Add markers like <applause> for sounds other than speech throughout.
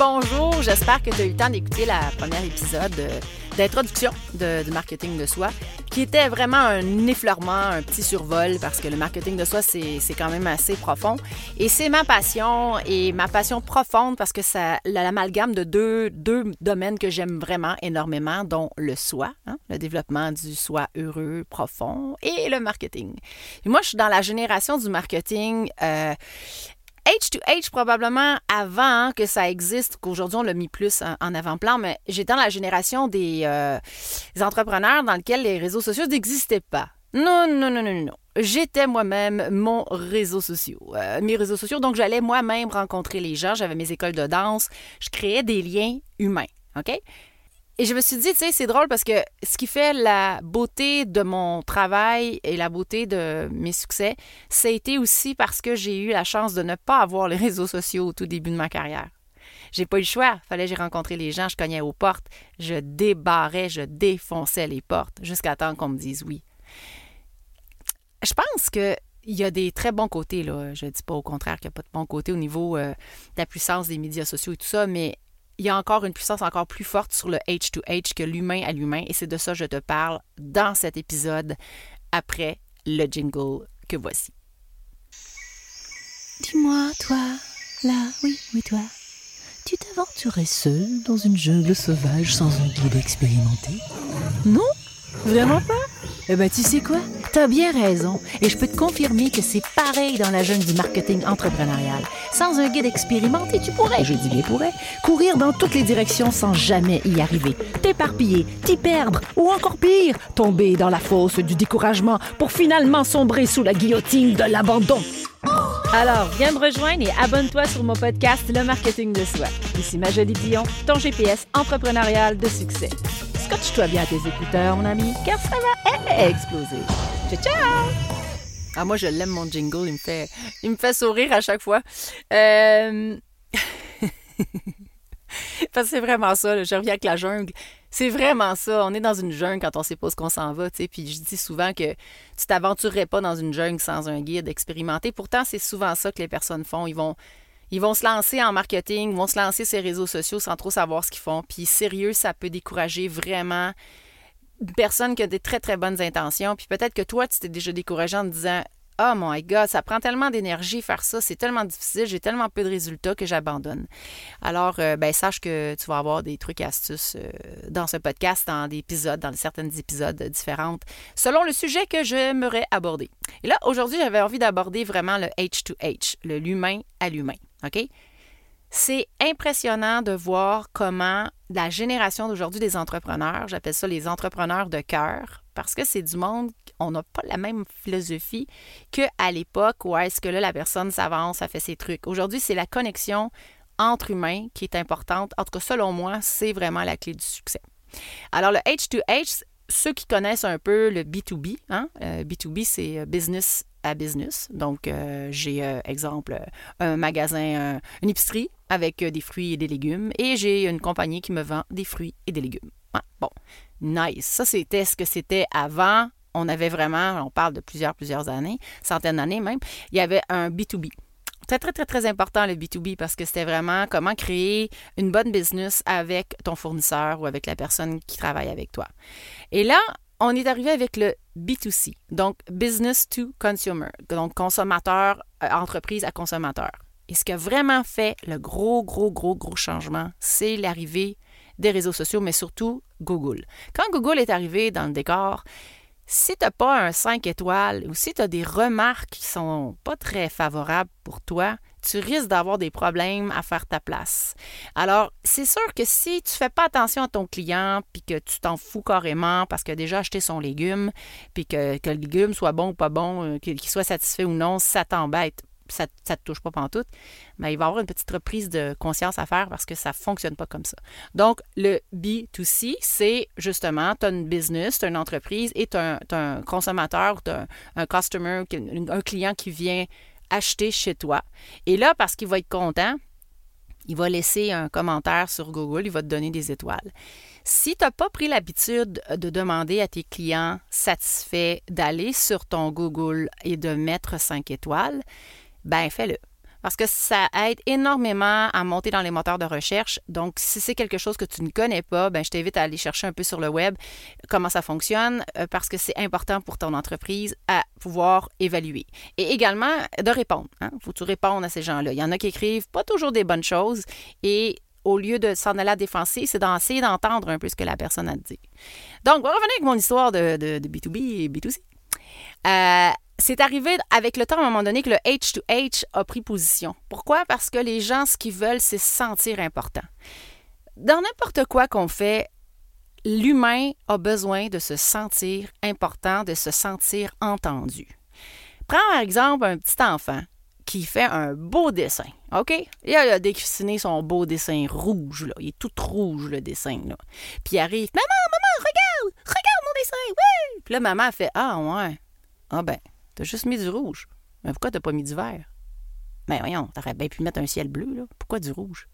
Bonjour, j'espère que tu as eu le temps d'écouter la première épisode euh, d'introduction de, du marketing de soi, qui était vraiment un effleurement, un petit survol, parce que le marketing de soi, c'est quand même assez profond. Et c'est ma passion, et ma passion profonde, parce que ça l'amalgame de deux, deux domaines que j'aime vraiment énormément, dont le soi, hein, le développement du soi heureux, profond, et le marketing. Et moi, je suis dans la génération du marketing. Euh, H2H, probablement avant que ça existe, qu'aujourd'hui on l'a mis plus en, avant-plan, mais j'étais dans la génération euh, des, entrepreneurs dans lesquels les réseaux sociaux n'existaient pas. Non, non, non, non, non. J'étais moi-même mon réseau social, euh, mes réseaux sociaux. Donc, j'allais moi-même rencontrer les gens. J'avais mes écoles de danse. Je créais des liens humains. OK? Et je me suis dit, tu sais, c'est drôle parce que ce qui fait la beauté de mon travail et la beauté de mes succès, ça été aussi parce que j'ai eu la chance de ne pas avoir les <laughs> réseaux sociaux au tout début de ma carrière. J'ai pas eu le choix. Fallait que j'ai rencontré les gens, je cognais aux portes, je débarrais, je défonçais les portes jusqu'à temps qu'on me dise oui. Je pense que il y a des très bons côtés, là. Je dis pas au contraire qu'il n'y a pas de bons côtés au niveau euh, de la puissance des médias sociaux et tout ça, mais il y a encore une puissance encore plus forte sur le H2H que l'humain à l'humain, et c'est de ça que je te parle dans cet épisode après le jingle que voici. Dis-moi, toi, là, oui, oui, toi, tu t'aventurais seul dans une jungle sauvage sans un guide expérimenté? Non, vraiment pas? Eh ben, tu sais quoi? T'as bien raison. Et je peux te confirmer que c'est pareil dans la jungle du marketing entrepreneurial. Sans un guide expérimenté, tu pourrais, je dis bien pourrais, courir dans toutes les directions sans jamais y arriver. T'éparpiller, t'y perdre, ou encore pire, tomber dans la fosse du découragement pour finalement sombrer sous la guillotine de l'abandon. Alors, viens me rejoindre et abonne-toi sur mon podcast Le marketing de soi. Ici ma jolie Dion, ton GPS entrepreneurial de succès. Scotche-toi bien à tes écouteurs, mon ami, car ça va exploser. Ciao, ciao! Ah, moi, je l'aime, mon jingle. Il me fait, il me fait sourire à chaque fois. Euh... <laughs> Parce c'est vraiment ça. Je reviens avec la jungle. C'est vraiment ça. On est dans une jungle quand on sait pas ce qu'on s'en va. sais. Puis je dis souvent que tu t'aventurerais pas dans une jungle sans un guide expérimenté. Pourtant, c'est souvent ça que les personnes font. Ils vont, ils vont se lancer en marketing, ils vont se lancer sur les réseaux sociaux sans trop savoir ce qu'ils font. Puis sérieux, ça peut décourager vraiment une personne qui a des très, très bonnes intentions. Puis peut-être que toi, tu t'es déjà découragé en te disant Oh my God, ça prend tellement d'énergie faire ça, c'est tellement difficile, j'ai tellement peu de résultats que j'abandonne. Alors, euh, ben, sache que tu vas avoir des trucs et astuces euh, dans ce podcast, dans des épisodes, dans certains épisodes différentes, selon le sujet que j'aimerais aborder. Et là, aujourd'hui, j'avais envie d'aborder vraiment le H2H, le l'humain à l'humain. OK? C'est impressionnant de voir comment la génération d'aujourd'hui des entrepreneurs, j'appelle ça les entrepreneurs de cœur, parce que c'est du monde, on n'a pas la même philosophie qu'à l'époque où est-ce que là, la personne s'avance, ça fait ses trucs. Aujourd'hui, c'est la connexion entre humains qui est importante. En tout cas, selon moi, c'est vraiment la clé du succès. Alors, le H2H, ceux qui connaissent un peu le B2B, hein, B2B, euh, c'est euh, business à business. Donc, euh, j'ai, exemple, un magasin, une épicerie avec des fruits et des légumes, et j'ai une compagnie qui me vend des fruits et des légumes. Bon, nice. Ça, c'était ce que c'était avant. On avait vraiment, on parle de plusieurs, plusieurs années, centaines d'années même, il y avait un B2B. Très, très, très, très important le B2B parce que c'était vraiment comment créer une bonne business avec ton fournisseur ou avec la personne qui travaille avec toi. Et là, on est arrivé avec le B2C, donc Business to Consumer, donc consommateur, euh, entreprise à consommateur. Et ce qui a vraiment fait le gros, gros, gros, gros changement, c'est l'arrivée des réseaux sociaux, mais surtout Google. Quand Google est arrivé dans le décor, si tu n'as pas un 5 étoiles ou si tu as des remarques qui sont pas très favorables pour toi, tu risques d'avoir des problèmes à faire ta place. Alors, c'est sûr que si tu fais pas attention à ton client, puis que tu t'en fous carrément parce qu'il a déjà acheté son légume, puis que, que, le légume soit bon ou pas bon, euh, qu'il soit satisfait ou non, ça t'embête ça ne te touche pas pantoute, mais il va y avoir une petite reprise de conscience à faire parce que ça ne fonctionne pas comme ça. Donc, le B2C, c'est justement, tu as une business, tu as une entreprise et tu as, un consommateur, tu as un, customer, un client qui vient acheter chez toi. Et là, parce qu'il va être content, il va laisser un commentaire sur Google, il va te donner des étoiles. Si tu n'as pas pris l'habitude de demander à tes clients satisfaits d'aller sur ton Google et de mettre 5 étoiles, ben fais-le. parce que ça aide énormément à monter dans les moteurs de recherche. Donc, si c'est quelque chose que tu ne connais pas, ben, je t'invite à aller chercher un peu sur le web comment ça fonctionne euh, parce que c'est important pour ton entreprise à pouvoir évaluer. Et également de répondre. Hein. faut que tu à ces gens-là. Il y en a qui écrivent pas toujours des bonnes choses et au lieu de s'en aller à défoncer, c'est d'essayer d'entendre un peu ce que la personne a dit. Donc, on va revenir avec mon histoire de, de, de B2B et B2C. Euh, c'est arrivé avec le temps à un moment donné que le H2H a pris position. Pourquoi? Parce que les gens, ce qu'ils veulent, c'est se sentir important. Dans n'importe quoi qu'on fait, l'humain a besoin de se sentir important, de se sentir entendu. Prends par exemple un petit enfant qui fait un beau dessin, OK? Il a dessiné son beau dessin rouge, là. Il est tout rouge, le dessin, là. Puis il arrive, « Maman, maman, regarde! Regarde mon dessin, oui! » Puis là, maman fait, « Ah, ouais. Ah ben, T'as juste mis du rouge. Mais pourquoi t'as pas mis du vert? Mais ben, voyons, t'aurais bien pu mettre un ciel bleu, là. Pourquoi du rouge?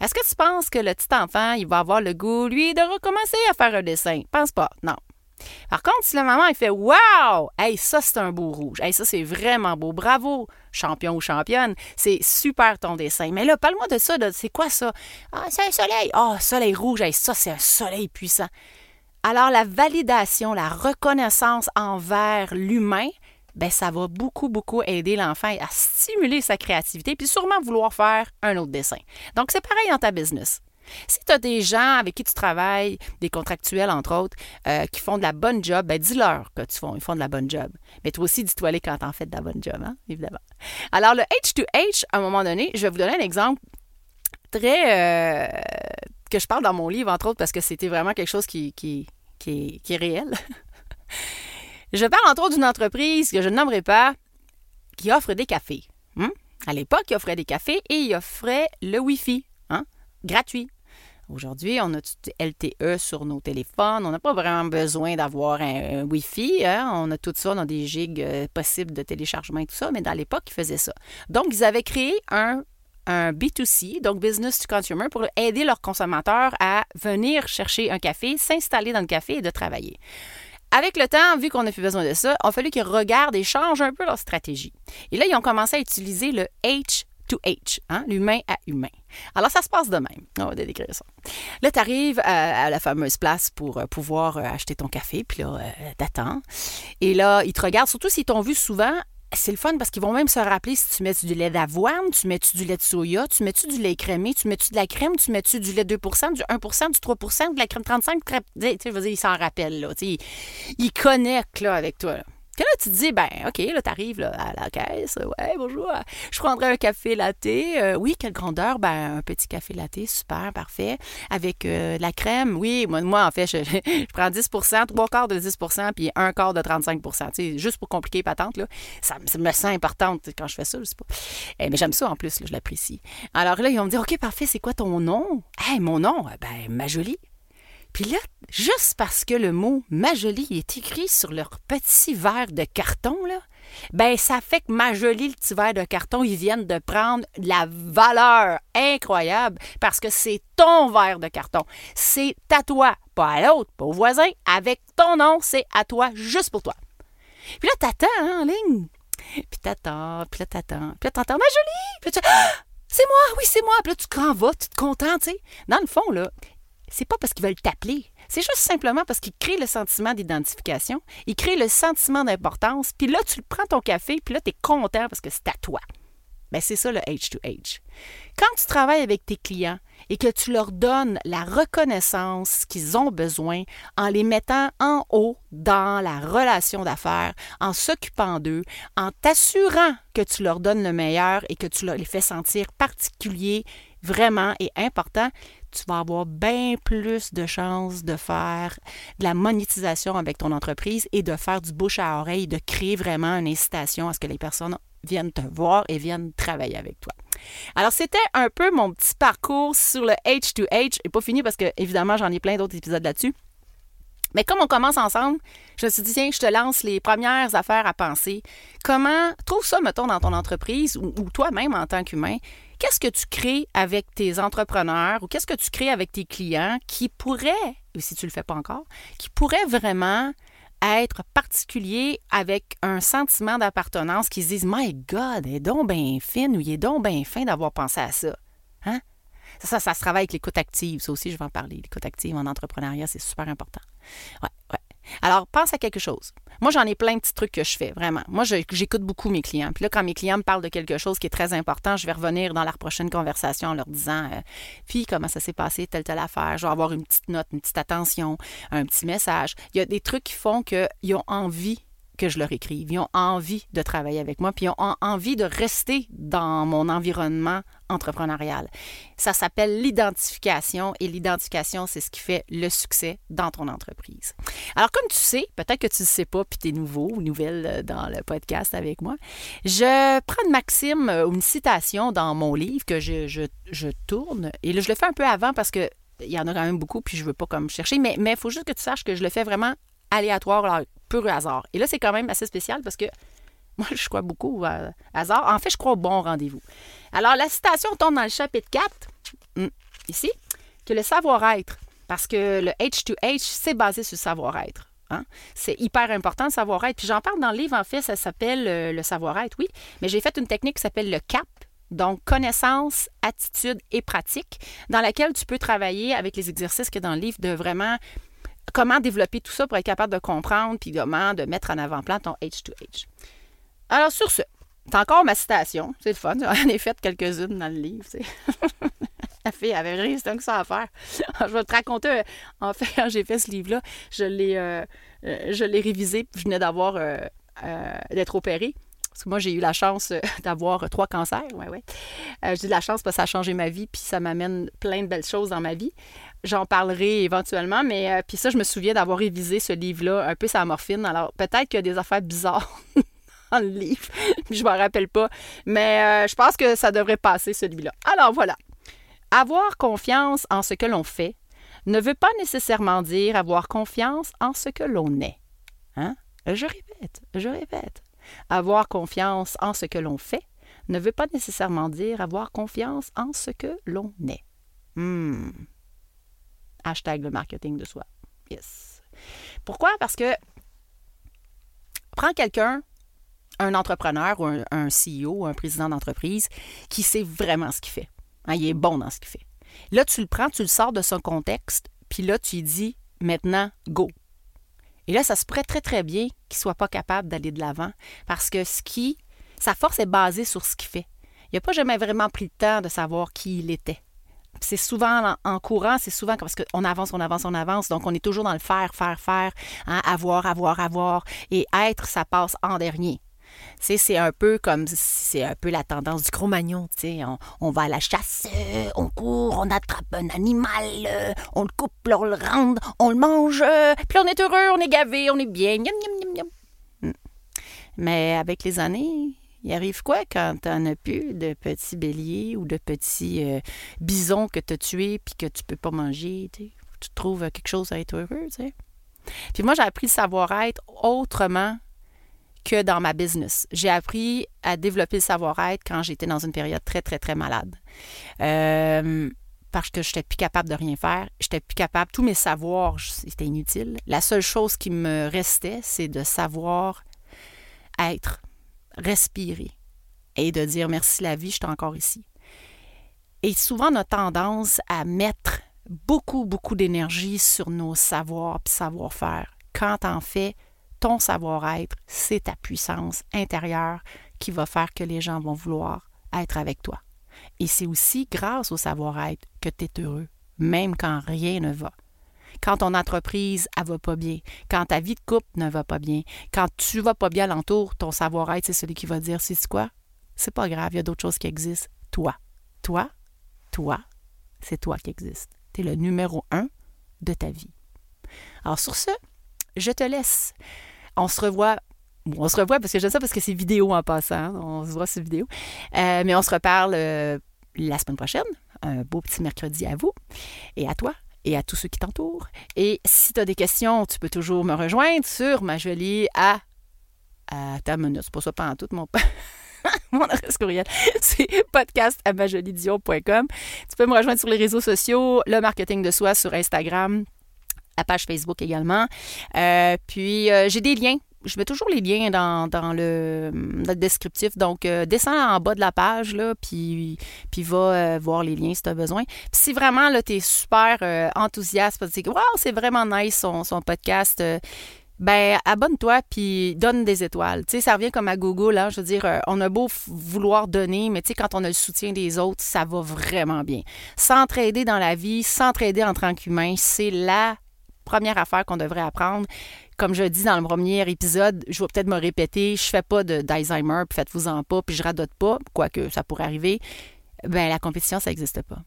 Est-ce que tu penses que le petit enfant, il va avoir le goût, lui, de recommencer à faire un dessin? Pense pas, non. Par contre, si la maman, il fait Wow! Hey, ça, c'est un beau rouge. Hey, ça, c'est vraiment beau. Bravo, champion ou championne. C'est super ton dessin. Mais là, parle-moi de ça. C'est quoi ça? Ah, c'est un soleil. Ah, soleil rouge. Hey, ça, c'est un soleil puissant. Alors, la validation, la reconnaissance envers l'humain, ben ça va beaucoup, beaucoup aider l'enfant à stimuler sa créativité puis sûrement vouloir faire un autre dessin. Donc, c'est pareil dans ta business. Si tu as des gens avec qui tu travailles, des contractuels entre autres, euh, qui font de la bonne job, ben dis-leur que tu font, ils font de la bonne job. Mais toi aussi, dis-toi les quand t'en fais de la bonne job, hein, évidemment. Alors, le H2H, à un moment donné, je vais vous donner un exemple très... Euh, que je parle dans mon livre, entre autres, parce que c'était vraiment quelque chose qui, qui, est réel. <laughs> Je parle entre autres d'une entreprise que je ne nommerai pas qui offre des cafés. Hmm? À l'époque, il offrait des cafés et il offrait le Wi-Fi, hein? gratuit. Aujourd'hui, on a du LTE sur nos téléphones. On n'a pas vraiment besoin d'avoir un, Wi-Fi. Hein? On a tout ça, a des gigs euh, possibles de téléchargement et tout ça, mais dans l'époque, ils faisaient ça. Donc, ils avaient créé un, un B2C, donc Business to Consumer, pour aider leurs consommateurs à venir chercher un café, s'installer dans le café et de travailler. Avec le temps, vu qu'on n'a plus besoin de ça, il a fallu qu'ils regardent et changent un peu leur stratégie. Et là, ils ont commencé à utiliser le H to H, hein, l'humain à humain. Alors, ça se passe de même. On va décrire ça. Là, tu arrives à, la fameuse place pour euh, pouvoir euh, acheter ton café, puis là, euh, t'attends. Et là, ils te regardent, surtout s'ils t'ont vu souvent c'est le fun parce qu'ils vont même se rappeler si tu mets du lait d'avoine, tu mets-tu du lait de soya, tu mets-tu du lait crémé, tu mets-tu de la crème, tu mets-tu du lait 2% du 1% du 3% de la crème 35 Tu sais, je veux dire, ils s'en rappellent, là. Ils, ils connectent, là, avec toi. Là. Que là, tu te dis, ben, OK, là, tu arrives à la caisse. Ouais, bonjour. Je prendrais un café latte. Euh, oui, quelle grandeur? Ben, un petit café latte, super, parfait. Avec euh, la crème. Oui, moi, en fait, je, <laughs> prends 10% trois quarts de 10% puis un quart de 35 tu sais, juste pour compliquer patente, là. Ça, me sent importante quand je fais ça, je sais pas. Eh, mais j'aime ça en plus, là, je l'apprécie. Alors là, ils vont me dire, OK, parfait, c'est quoi ton nom? Hey, mon nom? Ben, ma jolie. Puis là, juste parce que le mot ma jolie est écrit sur leur petit verre de carton, là, ben ça fait que ma jolie, le petit verre de carton, ils viennent de prendre la valeur incroyable parce que c'est ton verre de carton. C'est à toi, pas à l'autre, pas au voisin. Avec ton nom, c'est à toi, juste pour toi. Puis là, t'attends hein, en ligne. Puis t'attends, puis là, t'attends. Puis là, t'entends ma jolie. Puis tu ah, c'est moi, oui, c'est moi. Puis là, tu t'en vas, tu te contentes, tu sais. Dans le fond, là, c'est pas parce qu'ils veulent t'appeler. C'est juste simplement parce qu'ils créent le sentiment d'identification, ils créent le sentiment d'importance, puis là, tu prends ton café, puis là, tu es content parce que c'est à toi. Bien, c'est ça le H2H. Quand tu travailles avec tes clients et que tu leur donnes la reconnaissance qu'ils ont besoin en les mettant en haut dans la relation d'affaires, en s'occupant d'eux, en t'assurant que tu leur donnes le meilleur et que tu les fais sentir particuliers, vraiment et importants, tu vas avoir bien plus de chances de faire de la monétisation avec ton entreprise et de faire du bouche à oreille, de créer vraiment une incitation à ce que les personnes viennent te voir et viennent travailler avec toi. Alors, c'était un peu mon petit parcours sur le H2H. Et pas fini parce que, évidemment, j'en ai plein d'autres épisodes là-dessus. Mais comme on commence ensemble, je me suis dit, tiens, je te lance les premières affaires à penser. Comment, trouve ça, mettons, dans ton entreprise ou, ou toi-même en tant qu'humain, qu'est-ce que tu crées avec tes entrepreneurs ou qu'est-ce que tu crées avec tes clients qui pourrait, ou si tu ne le fais pas encore, qui pourrait vraiment être particulier avec un sentiment d'appartenance qui se disent My God, est donc bien fine ou il est donc bien fin d'avoir pensé à ça. Hein? Ça, ça, se travaille avec l'écoute active. Ça aussi, je vais en parler. L'écoute active en entrepreneuriat, c'est super important. Ouais, ouais. Alors, pense à quelque chose. Moi, j'en ai plein de petits trucs que je fais, vraiment. Moi, j'écoute beaucoup mes clients. Puis là, quand mes clients me parlent de quelque chose qui est très important, je vais revenir dans leur prochaine conversation en leur disant euh, Puis, comment ça s'est passé, telle, telle affaire. Je vais avoir une petite note, une petite attention, un petit message. Il y a des trucs qui font qu'ils ont envie que je leur écrive. Ils ont envie de travailler avec moi, puis ils ont envie de rester dans mon environnement entrepreneurial. Ça s'appelle l'identification et l'identification, c'est ce qui fait le succès dans ton entreprise. Alors, comme tu sais, peut-être que tu ne sais pas, puis tu es nouveau ou nouvelle euh, dans le podcast avec moi, je prends une maxime euh, ou une citation dans mon livre que je, je, tourne, et là, je le fais un peu avant parce que il y en a quand même beaucoup, puis je ne veux pas comme chercher, mais il faut juste que tu saches que je le fais vraiment aléatoire, hasard. Et là, c'est quand même assez spécial parce que <laughs> moi, je crois beaucoup au hasard. En fait, je crois au bon rendez-vous. Alors, la citation tombe dans le chapitre 4, hmm, ici, que le savoir-être, parce que le H2H, c'est basé sur le savoir-être. Hein. C'est hyper important, le savoir-être. Puis j'en parle dans le livre, en fait, ça s'appelle euh, le savoir-être, oui. Mais j'ai fait une technique qui s'appelle le CAP, donc connaissance, attitude et pratique, dans laquelle tu peux travailler avec les exercices que dans le livre de vraiment comment développer tout ça pour être capable de comprendre puis comment de mettre en avant-plan ton H2H. Alors, sur ce, c'est encore ma citation. C'est le fun. J'en ai fait quelques-unes dans le livre. <laughs> La fille avait rien, c'était que ça à faire. <laughs> je vais te raconter. En fait, quand j'ai fait ce livre-là, je l'ai, euh, euh, je révisé. Je venais d'avoir euh, d'être opérée. Parce que moi, j'ai eu la chance <laughs> d'avoir trois cancers. Ouais, ouais. j'ai eu de la chance parce que ça a changé ma vie, puis ça m'amène plein de belles choses dans ma vie. J'en parlerai éventuellement, mais puis ça, je me souviens d'avoir révisé ce livre-là un peu sa morphine. Alors, peut-être qu'il y a des affaires bizarres <laughs> dans le livre. <laughs> je ne m'en rappelle pas. Mais je pense que ça devrait passer, celui-là. Alors, voilà. Avoir confiance en ce que l'on fait ne veut pas nécessairement dire avoir confiance en ce que l'on est. Hein? Je répète, je répète. Avoir confiance en ce que l'on fait ne veut pas nécessairement dire avoir confiance en ce que l'on est. Hmm. Hashtag le marketing de soi. Yes. Pourquoi? Parce que prends quelqu'un, un entrepreneur ou un, CEO, un président d'entreprise, qui sait vraiment ce qu'il fait. Hein, il est bon dans ce qu'il fait. Là, tu le prends, tu le sors de son contexte, puis là, tu dis maintenant, go. Et là, ça se pourrait très, très bien qu'il ne soit pas capable d'aller de l'avant parce que ce qui, sa force est basée sur ce qu'il fait. Il n'a pas jamais vraiment pris le temps de savoir qui il était. C'est souvent en, courant, c'est souvent parce qu'on avance, on avance, on avance. Donc, on est toujours dans le faire, faire, faire, hein, avoir, avoir, avoir. Et être, ça passe en dernier. C'est un peu comme, c'est un peu la tendance du Cro-Magnon, on, on, va à la chasse, euh, on court, on attrape un animal, euh, on le coupe, on le rende, on le mange, euh, puis on est heureux, on est gavé, on est bien, hmm. Mais avec les années, il arrive quoi quand tu n'en as plus de petits béliers ou de petits bisons que tu as tués puis que tu peux pas manger, tu trouves quelque chose à être heureux, Puis moi, j'ai appris le savoir-être autrement que dans ma business. J'ai appris à développer le savoir-être quand j'étais dans une période très, très, très malade. Euh, parce que je n'étais plus capable de rien faire. J'étais plus capable. Tous mes savoirs, c'était inutile. La seule chose qui me restait, c'est de savoir être, respirer et de dire merci la vie, je suis encore ici. Et souvent, on a tendance à mettre beaucoup, beaucoup d'énergie sur nos savoirs et savoir-faire. Quand en fait, ton savoir-être, c'est ta puissance intérieure qui va faire que les gens vont vouloir être avec toi. Et c'est aussi grâce au savoir-être que tu es heureux, même quand rien ne va. Quand ton entreprise ne va pas bien, quand ta vie de couple ne va pas bien, quand tu vas pas bien alentour, ton savoir-être, c'est celui qui va dire c'est quoi? C'est pas grave, il y a d'autres choses qui existent. Toi, toi, toi, c'est toi qui existes. Tu es le numéro un de ta vie. Alors sur ce, je te laisse. On se revoit on se revoit parce que j'aime ça parce que c'est vidéo en passant. Hein. On se voit sur vidéo. Euh, mais on se reparle euh, la semaine prochaine. Un beau petit mercredi à vous et à toi et à tous ceux qui t'entourent. Et si tu as des questions, tu peux toujours me rejoindre sur ma jolie à. à ta minute. C'est pas ça pendant tout mon. <laughs> mon adresse courriel, <laughs> c'est podcast à Tu peux me rejoindre sur les réseaux sociaux, le marketing de soi sur Instagram, la page Facebook également. Euh, puis, euh, j'ai des liens. Je mets toujours les liens dans, dans le, dans le descriptif. Donc, euh, descends en bas de la page, là, puis, puis va voir les liens si tu as besoin. Puis si vraiment, là, tu es super enthousiaste, parce que, wow, c'est vraiment nice son, son podcast, ben abonne-toi puis donne des étoiles. Tu sais, ça revient comme à Google, hein, je veux dire, on a beau vouloir donner, mais tu sais, quand on a le soutien des autres, ça va vraiment bien. S'entraider dans la vie, s'entraider en tant qu'humain, c'est la première affaire qu'on devrait apprendre. Comme je dis dans le premier épisode, je vais peut-être me répéter, je fais pas d'Alzheimer, puis faites-vous-en pas, puis je radote pas, quoique ça pourrait arriver. Ben la compétition, ça n'existe pas.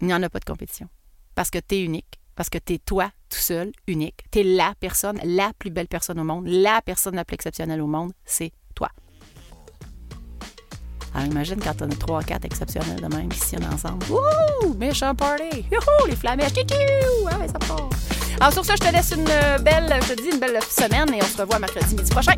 Il n'y en a pas de compétition. Parce que tu es unique. Parce que tu es toi, tout seul, unique. Tu es la personne, la plus belle personne au monde, la personne la plus exceptionnelle au monde, c'est toi. Alors imagine quand on a trois, quatre exceptionnels de même qui ensemble. Wouhou! Méchant party! Youhou! Les flamèches! Ah ça part! Alors sur ça, je te laisse une belle, je te dis une belle semaine et on se revoit mercredi midi prochain.